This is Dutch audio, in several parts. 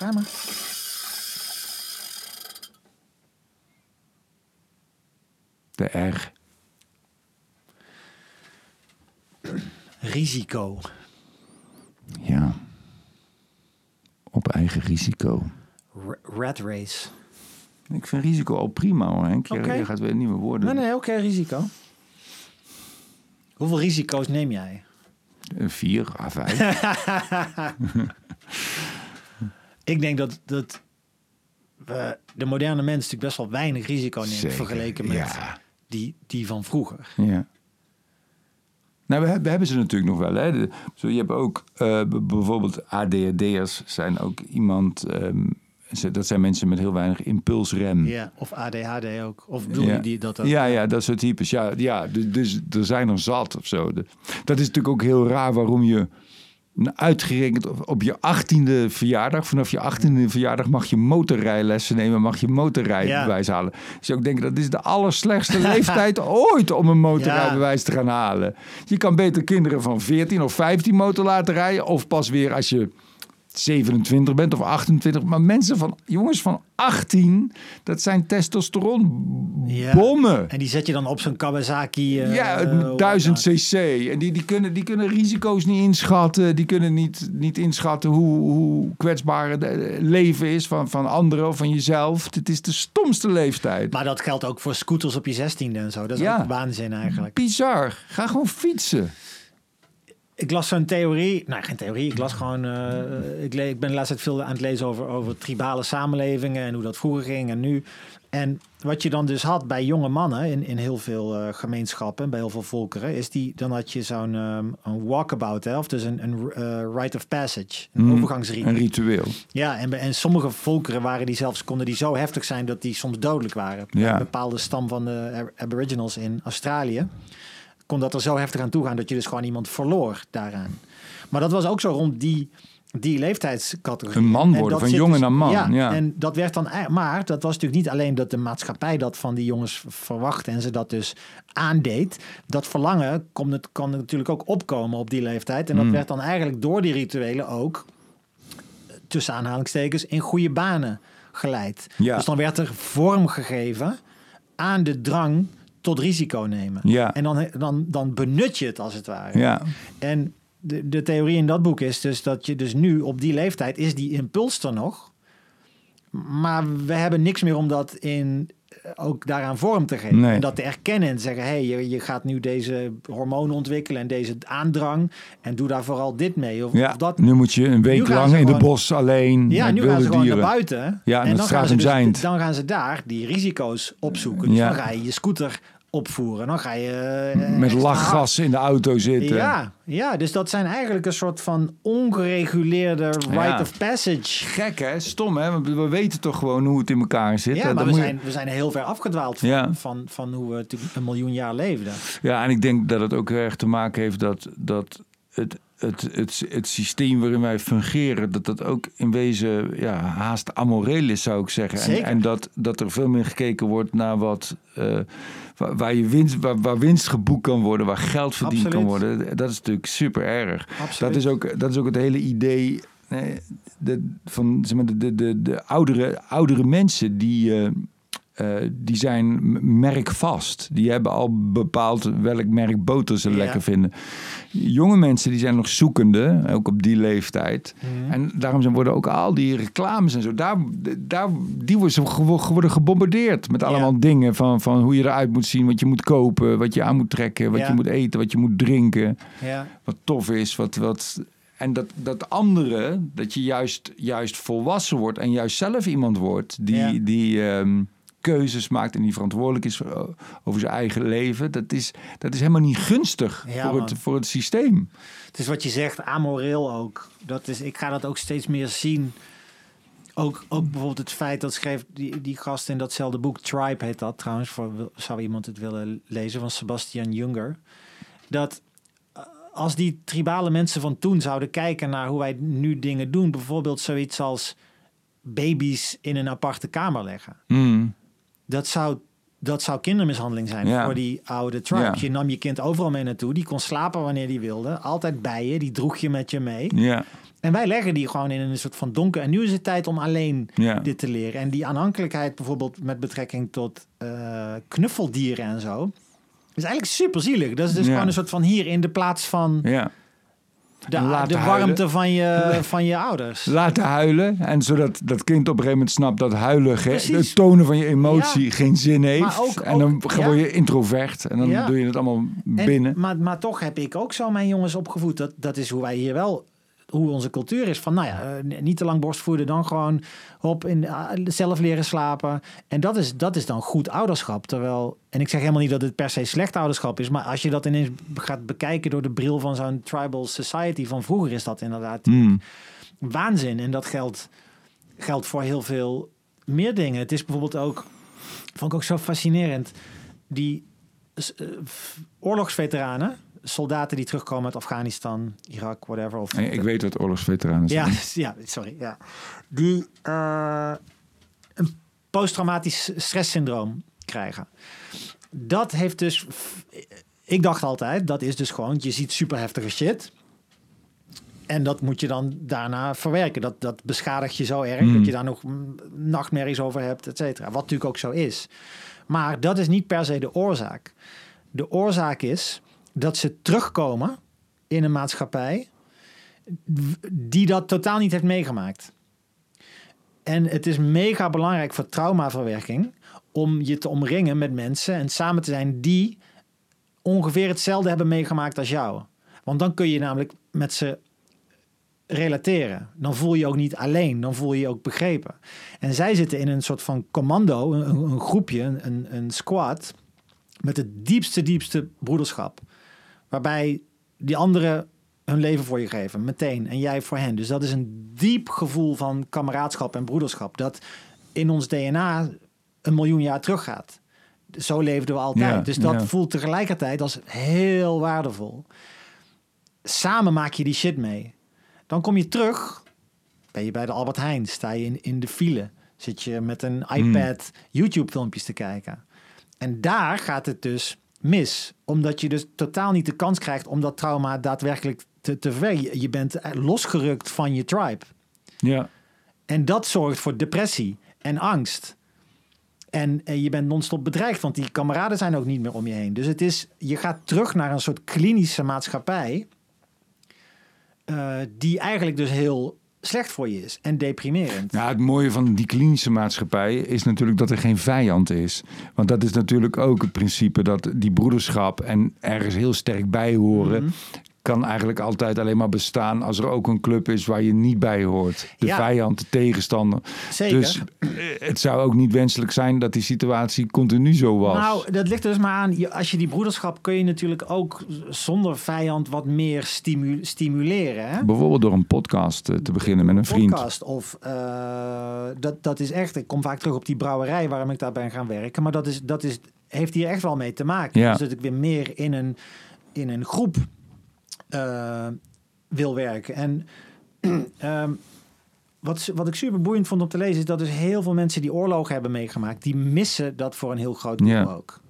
Maar. De R. Risico. Ja. Op eigen risico. R- rat race. Ik vind risico al prima hoor, Henk. Je, Oké. je gaat weer nieuwe woorden. Nee, nee, oké, risico. Hoeveel risico's neem jij? Een Vier, à vijf. Ik denk dat, dat we, de moderne mens natuurlijk best wel weinig risico neemt Zeker, vergeleken met ja. die, die van vroeger. Ja. Nou, we, hebben- we hebben ze natuurlijk nog wel. Hè. De- zo, je hebt ook eh, bijvoorbeeld ADHD'ers zijn ook iemand... ehm, dat zijn mensen met heel weinig impulsrem. Ja, of ADHD ook. Of bedoel ja. je die, dat ook? ja, ja, dat soort types. Ja, ja, du- dus er zijn er zat of zo. Dat is natuurlijk ook heel raar waarom je uitgerekend op, je achttiende verjaardag, vanaf je achttiende verjaardag mag je motorrijlessen nemen, mag je motorrijbewijs halen. Dus je ook denken dat is de allerslechtste leeftijd ooit om een motorrijbewijs te gaan halen. Je kan beter kinderen van 14 of 15 motor laten rijden, of pas weer als je 27 bent of 28. Maar mensen van, jongens van 18, dat zijn testosteronbommen. Ja. En die zet je dan op zo'n Kawasaki. eh, Ja, hoe- 1000 cc. En die, die, kunnen, die kunnen risico's niet inschatten. Die kunnen niet, niet inschatten hoe, hoe kwetsbaar het eh, leven is van, van anderen of van jezelf. Het is de stomste leeftijd. Maar dat geldt ook voor scooters op je zestiende en zo. Dat is Ja. ook waanzin eigenlijk. Bizar. Ga gewoon fietsen. Ik las zo'n theorie. Nou, geen theorie. Ik las gewoon. eh, ik, ik ben de laatste tijd veel aan het lezen over, over tribale samenlevingen en hoe dat vroeger ging en nu. En wat je dan dus had bij jonge mannen in, in heel veel eh, gemeenschappen, bij heel veel volkeren, is die. Dan had je zo'n ehm, een walkabout, hè, of dus een, een eh, rite of passage, een Mhm. overgangsrite. Een ritueel. Ja, en, en sommige volkeren waren die zelfs, konden die zo heftig zijn dat die soms dodelijk waren. Ja. Een bepaalde stam van de Ab- Aboriginals in Australië kon dat er zo heftig aan toe gaan dat je dus gewoon iemand verloor daaraan. Maar dat was ook zo rond die, die leeftijdscategorie. Een man En worden, van jongen dus- naar man, Ja, ja. en dat werd dan, ei- maar dat was natuurlijk niet alleen dat de maatschappij dat van die jongens verwachtte en ze dat dus aandeed. Dat verlangen kon, het, kan natuurlijk ook opkomen op die leeftijd. En dat Mm. werd dan eigenlijk door die rituelen ook tussen aanhalingstekens, in goede banen geleid. Ja. Dus dan werd er vorm gegeven aan de drang tot risico nemen. Ja. En dan, dan, dan benut je het als het ware. Ja. En de, de theorie in dat boek is dus dat je dus nu op die leeftijd is die impuls er nog. Maar we hebben niks meer om dat in eh, ook daaraan vorm te geven. Nee. En dat te erkennen en zeggen: hé, hey, je, je gaat nu deze hormonen ontwikkelen en deze aandrang. En doe daar vooral dit mee. Of, Ja, of dat. nu moet je een week lang in de gewoon- bos alleen Ja, met nu gaan ze gewoon dieren. naar buiten. Ja, en en dan gaan, ze dus, dan gaan ze daar die risico's opzoeken. Dus Ja. dan je je scooter opvoeren. Dan ga je... eh, Met lachgas in de auto zitten. ja, ja, dus dat zijn eigenlijk een soort van ongereguleerde rite Ja. of passage. Gek hè, stom hè, want we weten toch gewoon hoe het in elkaar zit. Ja, Dat maar we je- zijn, we zijn heel ver afgedwaald van, Ja. van, van hoe we een miljoen jaar leefden. Ja, en ik denk dat het ook erg te maken heeft dat, dat het, het, het, het systeem waarin wij fungeren, dat dat ook in wezen ja, haast amoreel is, zou ik zeggen. En, Zeker. en dat, dat er veel meer gekeken wordt naar wat. eh, waar, waar, je winst, waar, waar winst geboekt kan worden, waar geld verdiend kan worden. Dat is natuurlijk super erg. Absoluut. Dat is ook, dat is ook het hele idee eh, de, van zeg maar, de, de, de, de oudere, oudere mensen die. eh, eh, die zijn merkvast. Die hebben al bepaald welk merk boter ze Ja. lekker vinden. Jonge mensen die zijn nog zoekende, ook op die leeftijd. Mhm. En daarom zijn, worden ook al die reclames en zo, daar, daar, die worden, gebombardeerd met allemaal dingen van, van hoe je eruit moet zien, wat je moet kopen, wat je aan moet trekken, wat Ja. je moet eten, wat je moet drinken Ja. wat tof is. Wat, wat, en dat, dat andere, dat je juist, juist volwassen wordt en juist zelf iemand wordt die, die ehm, keuzes maakt en die verantwoordelijk is voor, over zijn eigen leven. Dat is, dat is helemaal niet gunstig Ja, voor, man. het, voor het systeem. Het is wat je zegt, amoreel ook. Dat is, ik ga dat ook steeds meer zien. Ook, ook bijvoorbeeld het feit dat schreef die, die gast in datzelfde boek, Tribe heet dat trouwens, voor, zou iemand het willen lezen, van Sebastian Junger. Dat eh, als die tribale mensen van toen zouden kijken naar hoe wij nu dingen doen, bijvoorbeeld zoiets als baby's in een aparte kamer leggen. Mm. Dat zou, dat zou kindermishandeling zijn Ja. voor die oude tribes. Ja. Je nam je kind overal mee naartoe. Die kon slapen wanneer die wilde. Altijd bij je. Die droeg je met je mee. Ja. En wij leggen die gewoon in een soort van donker. En nu is het tijd om alleen Ja. dit te leren. En die aanhankelijkheid bijvoorbeeld met betrekking tot eh, knuffeldieren en zo... is eigenlijk super zielig. Dat is dus gewoon een soort van hier in de plaats van Ja. De, Laten de huilen. warmte van je, van je ouders. Laten huilen. En zodat dat kind op een gegeven moment snapt dat huilen, ge- het tonen van je emotie Ja. geen zin heeft. Ook- en dan ook- word ja. je introvert. En dan Ja. doe je het allemaal En- binnen. maar, maar toch heb ik ook zo mijn jongens opgevoed. Dat, dat is hoe wij hier wel, hoe onze cultuur is. Van nou ja, eh, niet te lang borstvoeden, dan gewoon op in, ah, zelf leren slapen. En dat is, dat is dan goed ouderschap. Terwijl, en ik zeg helemaal niet dat het per se slecht ouderschap is. Maar als je dat ineens gaat bekijken door de bril van zo'n tribal society van vroeger, is dat inderdaad Hmm. waanzin. En dat geldt, geldt voor heel veel meer dingen. Het is bijvoorbeeld ook, vond ik ook zo fascinerend, die eh, oorlogsveteranen, soldaten die terugkomen uit Afghanistan, Irak, whatever. Of, ik weet wat oorlogsveteranen zijn. ja, ja, sorry. Ja. Die eh, een posttraumatisch stresssyndroom krijgen. Dat heeft dus... Ik dacht altijd, dat is dus gewoon... Je ziet super heftige shit. En dat moet je dan daarna verwerken. Dat, dat beschadigt je zo erg Mm. dat je daar nog nachtmerries over hebt, et cetera. Wat natuurlijk ook zo is. Maar dat is niet per se de oorzaak. De oorzaak is dat ze terugkomen in een maatschappij die dat totaal niet heeft meegemaakt. En het is mega belangrijk voor traumaverwerking om je te omringen met mensen en samen te zijn die ongeveer hetzelfde hebben meegemaakt als jou. Want dan kun je namelijk met ze relateren. Dan voel je je ook niet alleen, dan voel je je ook begrepen. En zij zitten in een soort van commando, een, een groepje, een, een squad, met het diepste, diepste broederschap. Waarbij die anderen hun leven voor je geven, meteen. En jij voor hen. Dus dat is een diep gevoel van kameraadschap en broederschap. Dat in ons DNA een miljoen jaar teruggaat. Zo leefden we altijd. Ja, dus dat ja. voelt tegelijkertijd als heel waardevol. Samen maak je die shit mee. Dan kom je terug. Ben je bij de Albert Heijn? Sta je in, in de file? Zit je met een iPad YouTube-filmpjes te kijken? En daar gaat het dus mis. Omdat je dus totaal niet de kans krijgt om dat trauma daadwerkelijk te, te verwerken. Je- bent eh, losgerukt van je tribe. Ja. En dat zorgt voor depressie en angst. En, en je bent non-stop bedreigd, want die kameraden zijn ook niet meer om je heen. Dus het is, je gaat terug naar een soort klinische maatschappij. eh, die eigenlijk dus heel slecht voor je is en deprimerend. Ja, het mooie van die klinische maatschappij is natuurlijk dat er geen vijand is. Want dat is natuurlijk ook het principe dat die broederschap en ergens heel sterk bij horen. Mhm. Kan eigenlijk altijd alleen maar bestaan als er ook een club is waar je niet bij hoort. De Ja. vijand, de tegenstander. Zeker. Dus eh, het zou ook niet wenselijk zijn dat die situatie continu zo was. Nou, dat ligt er dus maar aan. Als je die broederschap kun je natuurlijk ook zonder vijand wat meer stimu- stimuleren. Hè? Bijvoorbeeld door een podcast eh, te beginnen met een vriend. podcast. Of eh, dat, dat is echt. Ik kom vaak terug op die brouwerij waarom ik daar ben gaan werken. Maar dat, is, dat is, heeft hier echt wel mee te maken. Ja. Dus dat ik weer meer in een, in een groep eh, wil werken. En ehm, wat, wat ik super boeiend vond om te lezen, is dat dus heel veel mensen die oorlogen hebben meegemaakt, die missen dat voor een heel groot deel ook.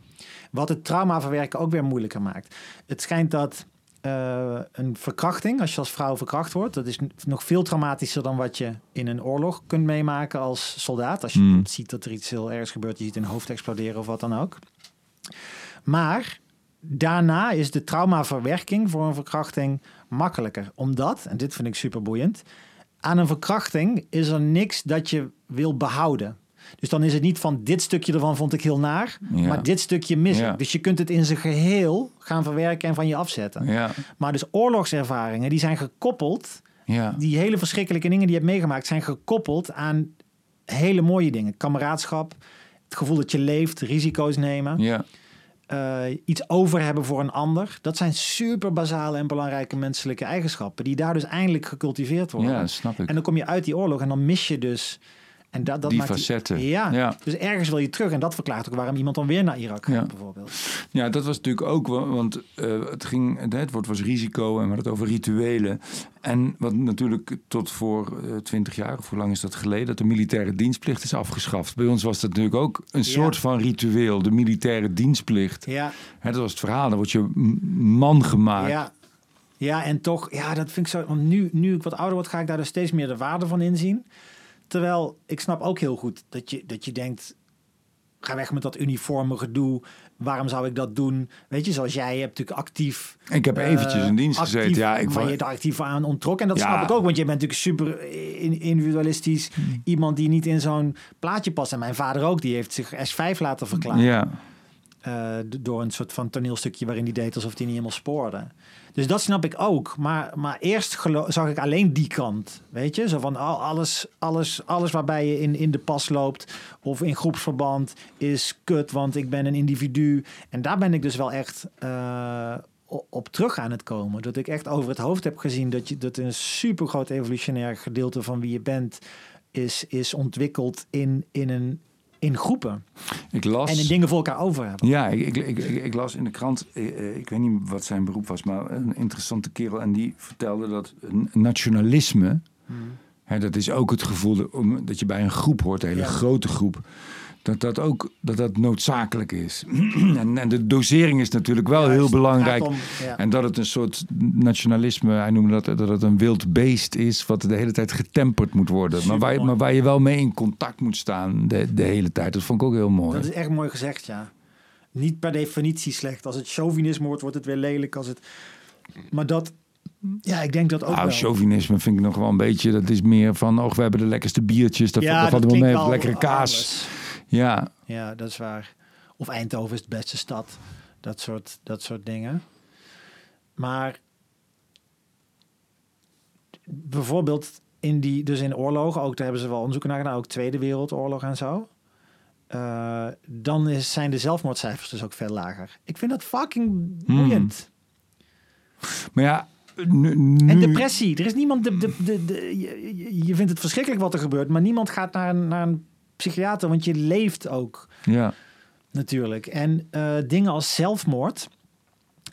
Wat het trauma verwerken ook weer moeilijker maakt. Het schijnt dat eh, een verkrachting, als je als vrouw verkracht wordt, dat is nog veel traumatischer dan wat je in een oorlog kunt meemaken als soldaat. Als je Mm. ziet dat er iets heel ergs gebeurt, je ziet een hoofd exploderen of wat dan ook. Maar daarna is de traumaverwerking voor een verkrachting makkelijker. Omdat, en dit vind ik super boeiend, aan een verkrachting is er niks dat je wil behouden. Dus dan is het niet van dit stukje ervan vond ik heel naar, Ja. maar dit stukje mis ik. Ja. Dus je kunt het in zijn geheel gaan verwerken en van je afzetten. Ja, Maar dus oorlogservaringen, die zijn gekoppeld, ja. die hele verschrikkelijke dingen die je hebt meegemaakt, zijn gekoppeld aan hele mooie dingen. Kameraadschap, het gevoel dat je leeft, risico's nemen eh, iets over hebben voor een ander. Dat zijn super basale en belangrijke menselijke eigenschappen. Die daar dus eindelijk gecultiveerd worden. ja, snap ik. En dan kom je uit die oorlog en dan mis je dus... En dat, dat Die maakt facetten. ja, Ja. dus ergens wil je terug. En dat verklaart ook waarom iemand dan weer naar Irak gaat Ja. bijvoorbeeld. Ja, dat was natuurlijk ook, wa- want eh, het ging, het woord was risico en we hadden het over rituelen. En wat natuurlijk tot voor twintig jaar, of hoe lang is dat geleden, dat de militaire dienstplicht is afgeschaft. Bij ons was dat natuurlijk ook een Ja. soort van ritueel, de militaire dienstplicht. Ja, Hè, dat was het verhaal, dan word je man gemaakt. ja, Ja, en toch, ja, dat vind ik zo. Want nu, nu ik wat ouder word, ga ik daar dus steeds meer de waarde van inzien. Terwijl ik snap ook heel goed dat je, dat je denkt. Ga weg met dat uniforme gedoe. Waarom zou ik dat doen? Weet je, zoals jij hebt natuurlijk actief. Ik heb eventjes in dienst eh, actief, gezeten. Ja, ik vond- je er actief aan ontrok. En dat Ja. snap ik ook, want je bent natuurlijk super in- individualistisch. Hmm. Iemand die niet in zo'n plaatje past. En mijn vader ook, die heeft zich S5 laten verklaren. ja. Eh, door een soort van toneelstukje waarin hij deed alsof hij niet helemaal spoorde. Dus dat snap ik ook. Maar, maar eerst zag ik alleen die kant. Weet je, zo van al- alles, alles, alles waarbij je in, in de pas loopt of in groepsverband is kut, want ik ben een individu. En daar ben ik dus wel echt eh, op terug aan het komen. Dat ik echt over het hoofd heb gezien dat, je, dat een super groot evolutionair gedeelte van wie je bent is, is ontwikkeld in, in, een, in groepen. Ik las... En in dingen voor elkaar over hebben. Ja, ik, ik, ik, las in de krant, eh, eh, ik weet niet wat zijn beroep was, maar een interessante kerel. En die vertelde dat nationalisme, hè, dat is ook het gevoel dat, je bij een groep hoort, een hele Ja. grote groep. Dat dat ook dat dat noodzakelijk is. en, en de dosering is natuurlijk wel heel belangrijk. gaat om- ja. En dat het een soort nationalisme, hij noemde dat, dat het een wild beest is, wat de hele tijd getemperd moet worden. Maar waar, maar waar je wel mee in contact moet staan de, de hele tijd. Dat vond ik ook heel mooi. Dat is echt mooi gezegd, ja. Niet per definitie slecht. Als het chauvinisme wordt, wordt het weer lelijk. Als het... Maar dat, ja, ik denk dat ook Nou, wel. chauvinisme vind ik nog wel een beetje. Dat is meer van, oh, we hebben de lekkerste biertjes. Dat, ja, dat valt dat wel mee. Lekkere kaas. anders. Ja, Ja, dat is waar. Of Eindhoven is de beste stad. Dat soort, dat soort dingen. Maar bijvoorbeeld in die, dus in oorlogen, ook daar hebben ze wel onderzoeken naar gedaan, ook Tweede Wereldoorlog en zo. Eh, dan is, zijn de zelfmoordcijfers dus ook veel lager. Ik vind dat fucking boeiend. maar ja, nu, nu- En depressie. Er is niemand. De, de, de, je, je- je vindt het verschrikkelijk wat er gebeurt, maar niemand gaat naar een, naar een psychiater, want je leeft ook Ja, natuurlijk. En eh, dingen als zelfmoord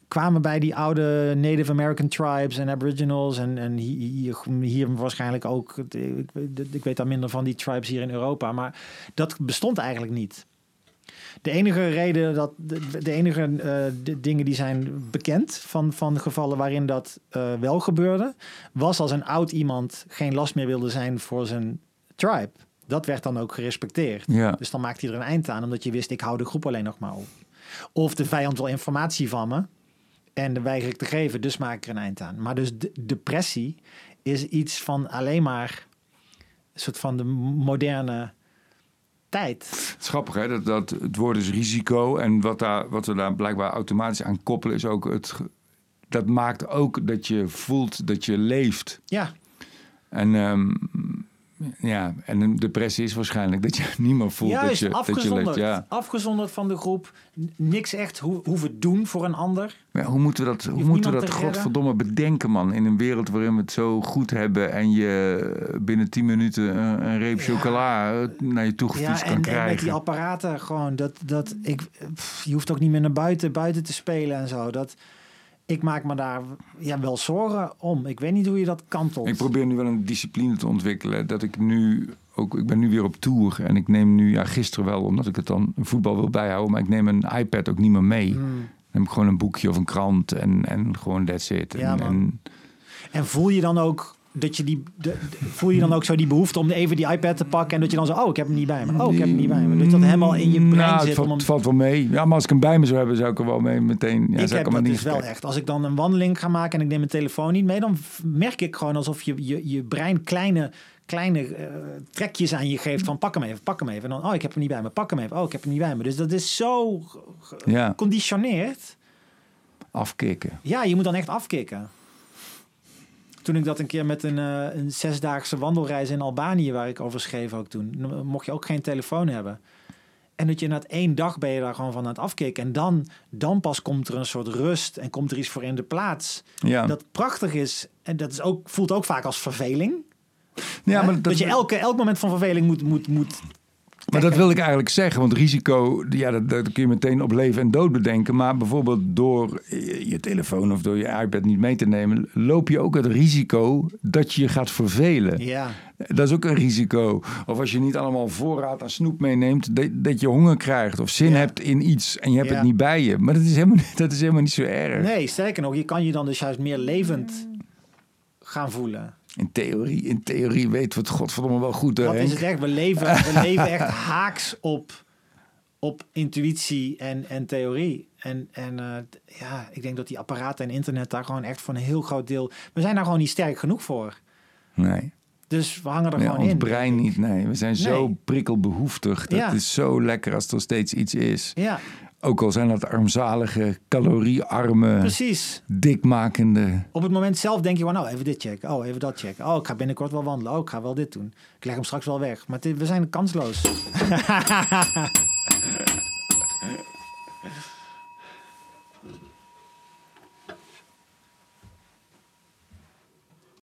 kwamen bij die oude Native American tribes en Aboriginals en, en hi- hier, hier waarschijnlijk ook. Ik, weet- ik weet daar minder van die tribes hier in Europa, maar dat bestond eigenlijk niet. De enige reden dat de, de enige eh, de dingen die zijn bekend van, van gevallen waarin dat eh, wel gebeurde, was als een oud iemand geen last meer wilde zijn voor zijn tribe. Dat werd dan ook gerespecteerd. ja. Dus dan maakte hij er een eind aan, omdat je wist, ik hou de groep alleen nog maar op. Of de vijand wil informatie van me en de weiger ik te geven, dus maak ik er een eind aan. Maar dus de, depressie is iets van alleen maar een soort van de moderne tijd. Het is grappig, hè? Dat, dat het woord is risico. En wat, daar, wat we daar blijkbaar automatisch aan koppelen, is ook het. Dat maakt ook dat je voelt dat je leeft. Ja, En ehm, ja, en een depressie is waarschijnlijk dat je niet meer voelt juist, dat, je, dat je leeft. afgezonderd. Ja. Afgezonderd van de groep. Niks echt ho hoeven doen voor een ander. Maar ja, hoe moeten we dat, hoe moeten we dat redden. godverdomme bedenken, man? In een wereld waarin we het zo goed hebben en je binnen 10 minuten een, een reep chocola eh, naar je toe Ja, gefietst kan en, en met krijgen. die apparaten gewoon. Dat, dat ik, pff, je hoeft ook niet meer naar buiten, buiten te spelen en zo. Dat, ik maak me daar ja, wel zorgen om. Ik weet niet hoe je dat kantelt. Ik probeer nu wel een discipline te ontwikkelen. Dat ik nu ook, ik ben nu weer op tour en ik neem nu, ja, gisteren wel, omdat ik het dan voetbal wil bijhouden, maar ik neem een iPad ook niet meer mee. Hmm. Dan heb ik gewoon een boekje of een krant en, en gewoon that's it. En, Ja, en En voel je dan ook dat je die de- voel je dan ook zo die behoefte om even die iPad te pakken en dat je dan zo oh ik heb hem niet bij me oh ik heb hem niet bij me dat dat helemaal in je brein nou, het, zit om hem- het valt wel mee. Ja, maar als ik hem bij me zou hebben, zou ik er wel mee meteen. Ja, ik heb maar dat niet dus wel echt als ik dan een wandeling ga maken en ik neem mijn telefoon niet mee dan merk ik gewoon alsof je je, je brein kleine kleine eh, trekjes aan je geeft van pak hem even pak hem even en dan oh ik heb hem niet bij me pak hem even oh ik heb hem niet bij me dus dat is zo ge- ge- Ja, geconditioneerd afkicken. Ja, je moet dan echt afkicken. Toen ik dat een keer met een, eh, een zesdaagse wandelreis in Albanië, waar ik over schreef ook toen, mocht je ook geen telefoon hebben. En dat je na één dag ben je daar gewoon van aan het afkicken. En dan, dan pas komt er een soort rust en komt er iets voor in de plaats. Ja, Dat prachtig is. En dat is ook, voelt ook vaak als verveling. ja hè? maar dat, dat, je elke, elk moment van verveling moet, moet, moet Maar dat wil ik eigenlijk zeggen, want risico, ja, dat, dat kun je meteen op leven en dood bedenken. Maar bijvoorbeeld door je telefoon of door je iPad niet mee te nemen, loop je ook het risico dat je je gaat vervelen. Ja, Dat is ook een risico. Of als je niet allemaal voorraad aan snoep meeneemt, dat, dat je honger krijgt of zin Ja. hebt in iets en je hebt Ja. het niet bij je. Maar dat is helemaal, dat is helemaal niet zo erg. nee, sterker nog, je kan je dan dus juist meer levend gaan voelen. In theorie, in theorie weten we het godverdomme wel goed. hè, Dat is het echt. We leven, we leven echt haaks op, op intuïtie en, en theorie. En, en eh, ja, ik denk dat die apparaten en internet daar gewoon echt voor een heel groot deel... We zijn daar gewoon niet sterk genoeg voor. Nee. Dus we hangen er gewoon ons in. brein niet, nee. We zijn zo prikkelbehoeftig. Dat Ja. is zo lekker als er steeds iets is. Ja, Ook al zijn dat armzalige, caloriearme, precies. dikmakende... Op het moment zelf denk je van, nou, even dit checken. Oh, even dat checken. Oh, ik ga binnenkort wel wandelen. Oh, ik ga wel dit doen. Ik leg hem straks wel weg. Maar we zijn kansloos.